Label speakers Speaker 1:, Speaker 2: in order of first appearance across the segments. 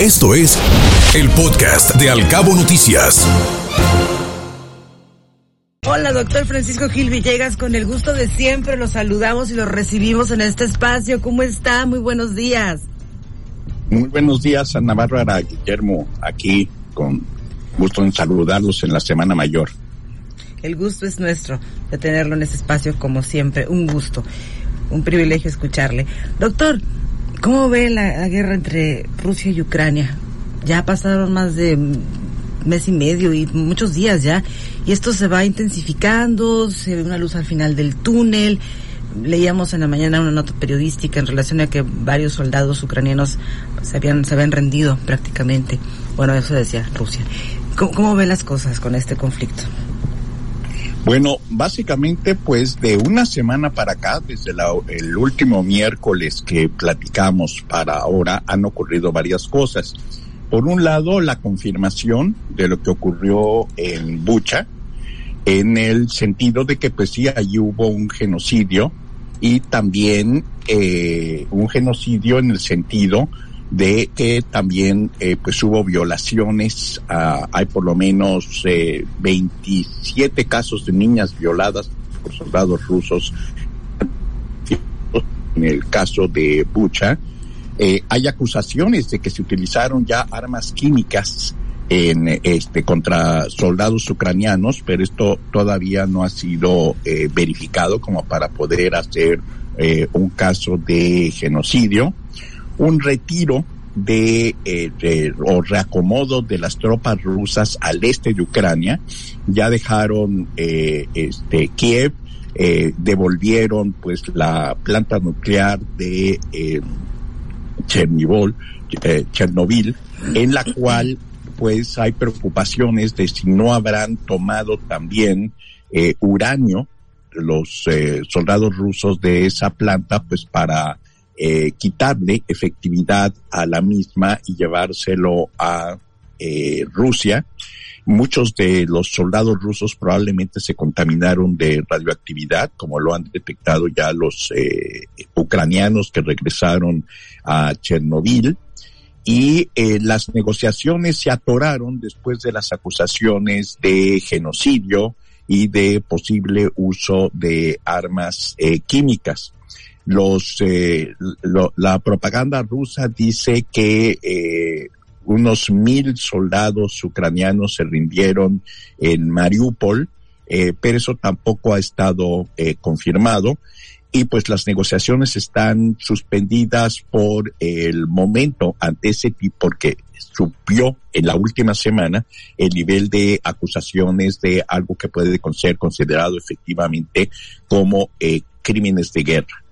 Speaker 1: Esto es el podcast de Alcabo Noticias.
Speaker 2: Hola, doctor Francisco Gil Villegas, con el gusto de siempre los saludamos y los recibimos en este espacio. ¿Cómo está? Muy buenos días.
Speaker 3: Muy buenos días, Ana Bárbara Guillermo, aquí con gusto en saludarlos en la Semana Mayor.
Speaker 2: El gusto es nuestro de tenerlo en este espacio como siempre, un gusto, un privilegio escucharle. Doctor, ¿Cómo ve la, guerra entre Rusia y Ucrania? Ya pasaron más de mes y medio y muchos días ya, y esto se va intensificando, se ve una luz al final del túnel. Leíamos en la mañana una nota periodística en relación a que varios soldados ucranianos se habían, se habían rendido prácticamente. Bueno, eso decía Rusia. ¿Cómo, cómo ve las cosas con este conflicto?
Speaker 3: Bueno, básicamente pues de una semana para acá, desde el último miércoles que platicamos para ahora, han ocurrido varias cosas. Por un lado, la confirmación de lo que ocurrió en Bucha, en el sentido de que pues sí, allí hubo un genocidio y también eh, un genocidio en el sentido de que también eh, pues hubo violaciones, hay por lo menos eh, 27 casos de niñas violadas por soldados rusos en el caso de Bucha. Eh, hay acusaciones de que se utilizaron ya armas químicas en este contra soldados ucranianos, pero esto todavía no ha sido eh, verificado como para poder hacer eh, un caso de genocidio un retiro de, eh, o reacomodo de las tropas rusas al este de Ucrania. Ya dejaron eh, este Kiev, eh, devolvieron pues la planta nuclear de eh, Chernobyl, eh, Chernobyl, en la cual pues hay preocupaciones de si no habrán tomado también eh, uranio los soldados rusos de esa planta pues para eh, quitarle efectividad a la misma y llevárselo a eh, Rusia. Muchos de los soldados rusos probablemente se contaminaron de radioactividad, como lo han detectado ya los eh, ucranianos que regresaron a Chernobyl. Y las negociaciones se atoraron después de las acusaciones de genocidio y de posible uso de armas químicas los eh, lo, la propaganda rusa dice que eh, unos mil soldados ucranianos se rindieron en Mariupol, eh, pero eso tampoco ha estado eh, confirmado y pues las negociaciones están suspendidas por el momento ante ese tipo porque subió en la última semana el nivel de acusaciones de algo que puede ser considerado efectivamente como eh, crímenes de guerra.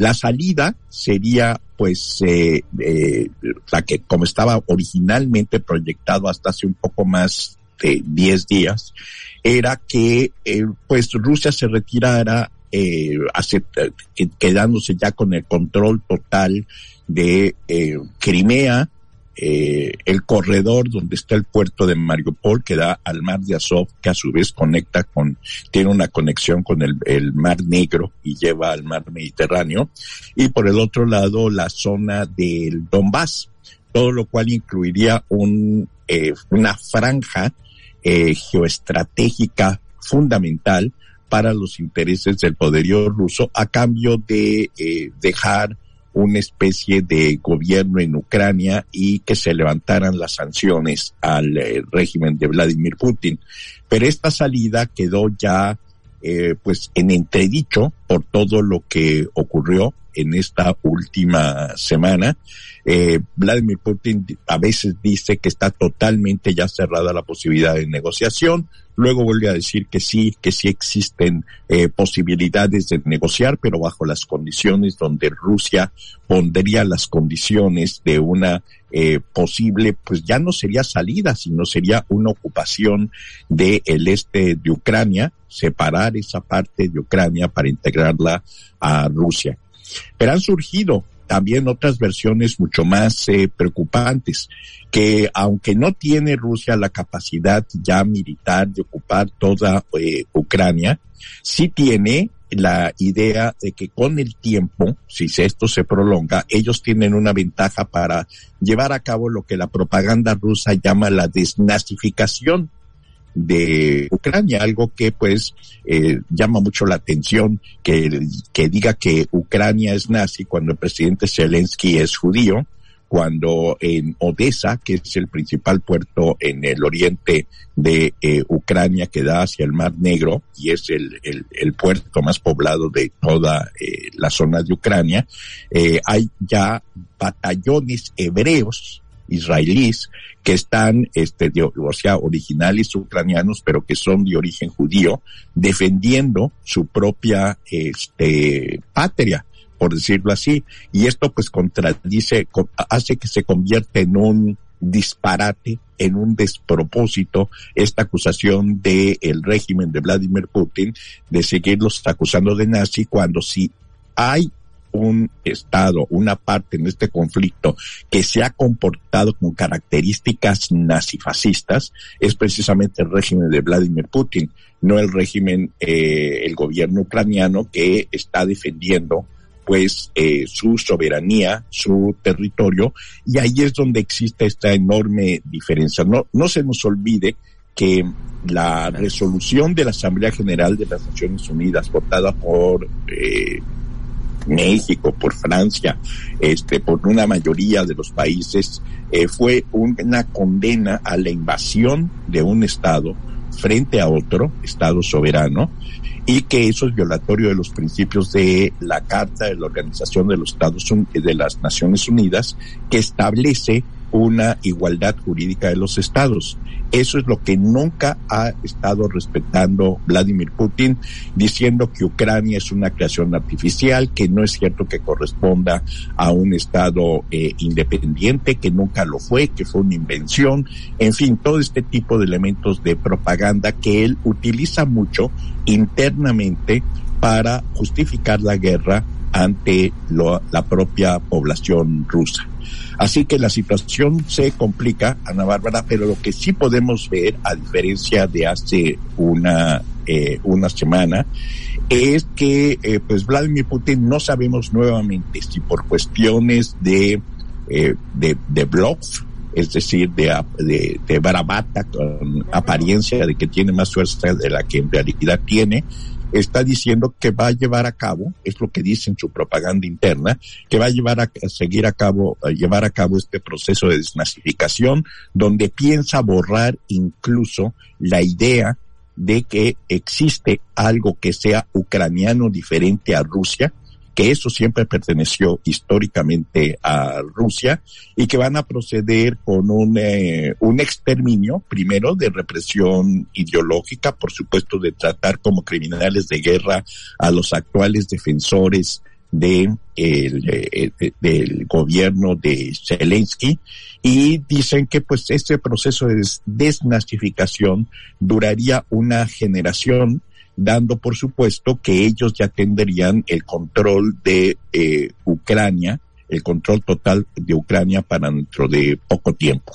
Speaker 3: La salida sería, pues, eh, eh, la que como estaba originalmente proyectado hasta hace un poco más de 10 días, era que, eh, pues, Rusia se retirara, eh, acepta, quedándose ya con el control total de eh, Crimea, eh, el corredor donde está el puerto de Mariupol que da al mar de Azov, que a su vez conecta con, tiene una conexión con el, mar Negro y lleva al mar Mediterráneo, y por el otro lado la zona del Donbass, todo lo cual incluiría un, eh, una franja eh, geoestratégica fundamental para los intereses del poderío ruso a cambio de eh, dejar una especie de gobierno en Ucrania y que se levantaran las sanciones al eh, régimen de Vladimir Putin. Pero esta salida quedó ya eh, pues en entredicho por todo lo que ocurrió en esta última semana. Eh, Vladimir Putin a veces dice que está totalmente ya cerrada la posibilidad de negociación, luego vuelve a decir que sí, que sí existen eh, posibilidades de negociar, pero bajo las condiciones donde Rusia pondría las condiciones de una eh, posible, pues ya no sería salida, sino sería una ocupación del el este de Ucrania, separar esa parte de Ucrania para integrarla a Rusia. Pero han surgido también otras versiones mucho más eh, preocupantes, que aunque no tiene Rusia la capacidad ya militar de ocupar toda eh, Ucrania, sí tiene la idea de que con el tiempo, si esto se prolonga, ellos tienen una ventaja para llevar a cabo lo que la propaganda rusa llama la desnazificación de Ucrania, algo que pues eh, llama mucho la atención que, que diga que Ucrania es nazi cuando el presidente Zelensky es judío, cuando en Odessa, que es el principal puerto en el oriente de eh, Ucrania que da hacia el Mar Negro y es el, el, puerto más poblado de toda eh, la zona de Ucrania, eh, hay ya batallones hebreos israelíes que están, este, de, o sea, originales ucranianos, pero que son de origen judío, defendiendo su propia, este, patria por decirlo así, y esto pues contradice, hace que se convierta en un disparate, en un despropósito, esta acusación del el régimen de Vladimir Putin de seguirlos acusando de nazi cuando si hay un Estado, una parte en este conflicto que se ha comportado con características nazifascistas, es precisamente el régimen de Vladimir Putin, no el régimen, eh, el gobierno ucraniano que está defendiendo pues eh, su soberanía, su territorio, y ahí es donde existe esta enorme diferencia. No, no se nos olvide que la resolución de la Asamblea General de las Naciones Unidas, votada por eh, México, por Francia, este, por una mayoría de los países, eh, fue una condena a la invasión de un Estado frente a otro Estado soberano y que eso es violatorio de los principios de la Carta de la Organización de los Estados de las Naciones Unidas que establece una igualdad jurídica de los estados. Eso es lo que nunca ha estado respetando Vladimir Putin, diciendo que Ucrania es una creación artificial, que no es cierto que corresponda a un estado eh, independiente, que nunca lo fue, que fue una invención, en fin, todo este tipo de elementos de propaganda que él utiliza mucho internamente para justificar la guerra ante la propia población rusa. Así que la situación se complica, Ana Bárbara, pero lo que sí podemos ver, a diferencia de hace una, eh, una semana, es que eh, pues Vladimir Putin no sabemos nuevamente si por cuestiones de, eh, de, de bluff, es decir, de, de, de barabata con apariencia de que tiene más fuerza de la que en realidad tiene, está diciendo que va a llevar a cabo, es lo que dice en su propaganda interna, que va a llevar a, seguir a cabo, a llevar a cabo este proceso de desnazificación, donde piensa borrar incluso la idea de que existe algo que sea ucraniano diferente a Rusia, que eso siempre perteneció históricamente a Rusia y que van a proceder con un, eh, un exterminio, primero de represión ideológica, por supuesto de tratar como criminales de guerra a los actuales defensores de el, del gobierno de Zelensky. Y dicen que pues este proceso de desnazificación duraría una generación dando por supuesto que ellos ya tendrían el control de eh, Ucrania, el control total de Ucrania para dentro de poco tiempo.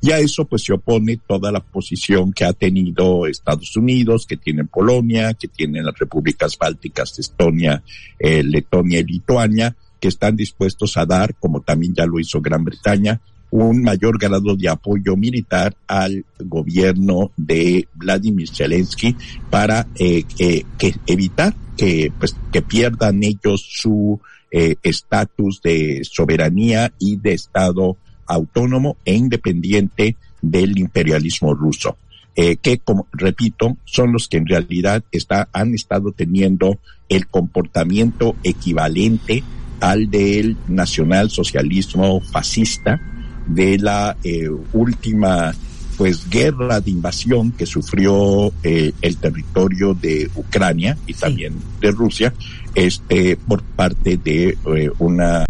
Speaker 3: Y a eso pues se opone toda la posición que ha tenido Estados Unidos, que tiene Polonia, que tienen las repúblicas bálticas Estonia, eh, Letonia y Lituania, que están dispuestos a dar, como también ya lo hizo Gran Bretaña, un mayor grado de apoyo militar al gobierno de Vladimir Zelensky para eh, que, evitar que pues que pierdan ellos su eh, estatus de soberanía y de estado autónomo e independiente del imperialismo ruso. Eh, que, como repito, son los que en realidad está, han estado teniendo el comportamiento equivalente al del nacionalsocialismo fascista, de la eh, última pues guerra de invasión que sufrió eh, el territorio de Ucrania y también de Rusia este por parte de eh, una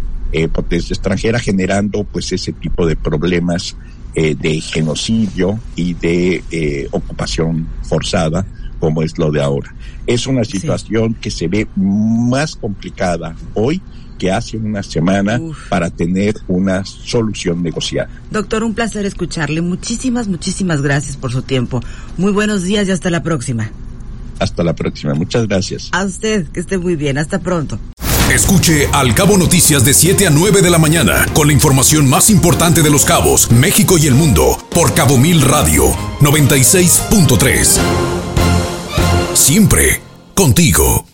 Speaker 3: potencia extranjera generando pues ese tipo de problemas de genocidio y de ocupación forzada como es lo de ahora. Es una situación que se ve más complicada hoy que hace una semana para tener una solución negociada.
Speaker 2: Doctor, un placer escucharle. Muchísimas, muchísimas gracias por su tiempo. Muy buenos días y hasta la próxima.
Speaker 3: hasta la próxima. Muchas gracias.
Speaker 2: A usted, que esté muy bien. Hasta pronto.
Speaker 1: Escuche Al Cabo Noticias de 7 a 9 de la mañana con la información más importante de los cabos, México y el mundo por Cabo Mil Radio 96.3. Siempre contigo.